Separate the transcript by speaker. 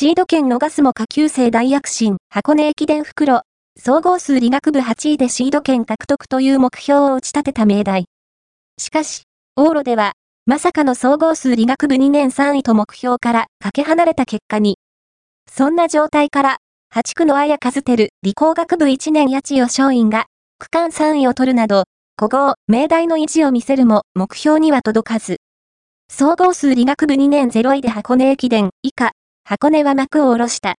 Speaker 1: シード権逃すも下級生大躍進、箱根駅伝袋、総合数理学部8位でシード権獲得という目標を打ち立てた明大。しかし、往路では、まさかの総合数理学部2年3位と目標からかけ離れた結果に。そんな状態から、8区の綾和照理工学部1年八千代松陰が区間3位を取るなど、古豪、明大の意地を見せるも目標には届かず。総合数理学部2年0位で箱根駅伝以下、箱根は幕を下ろした。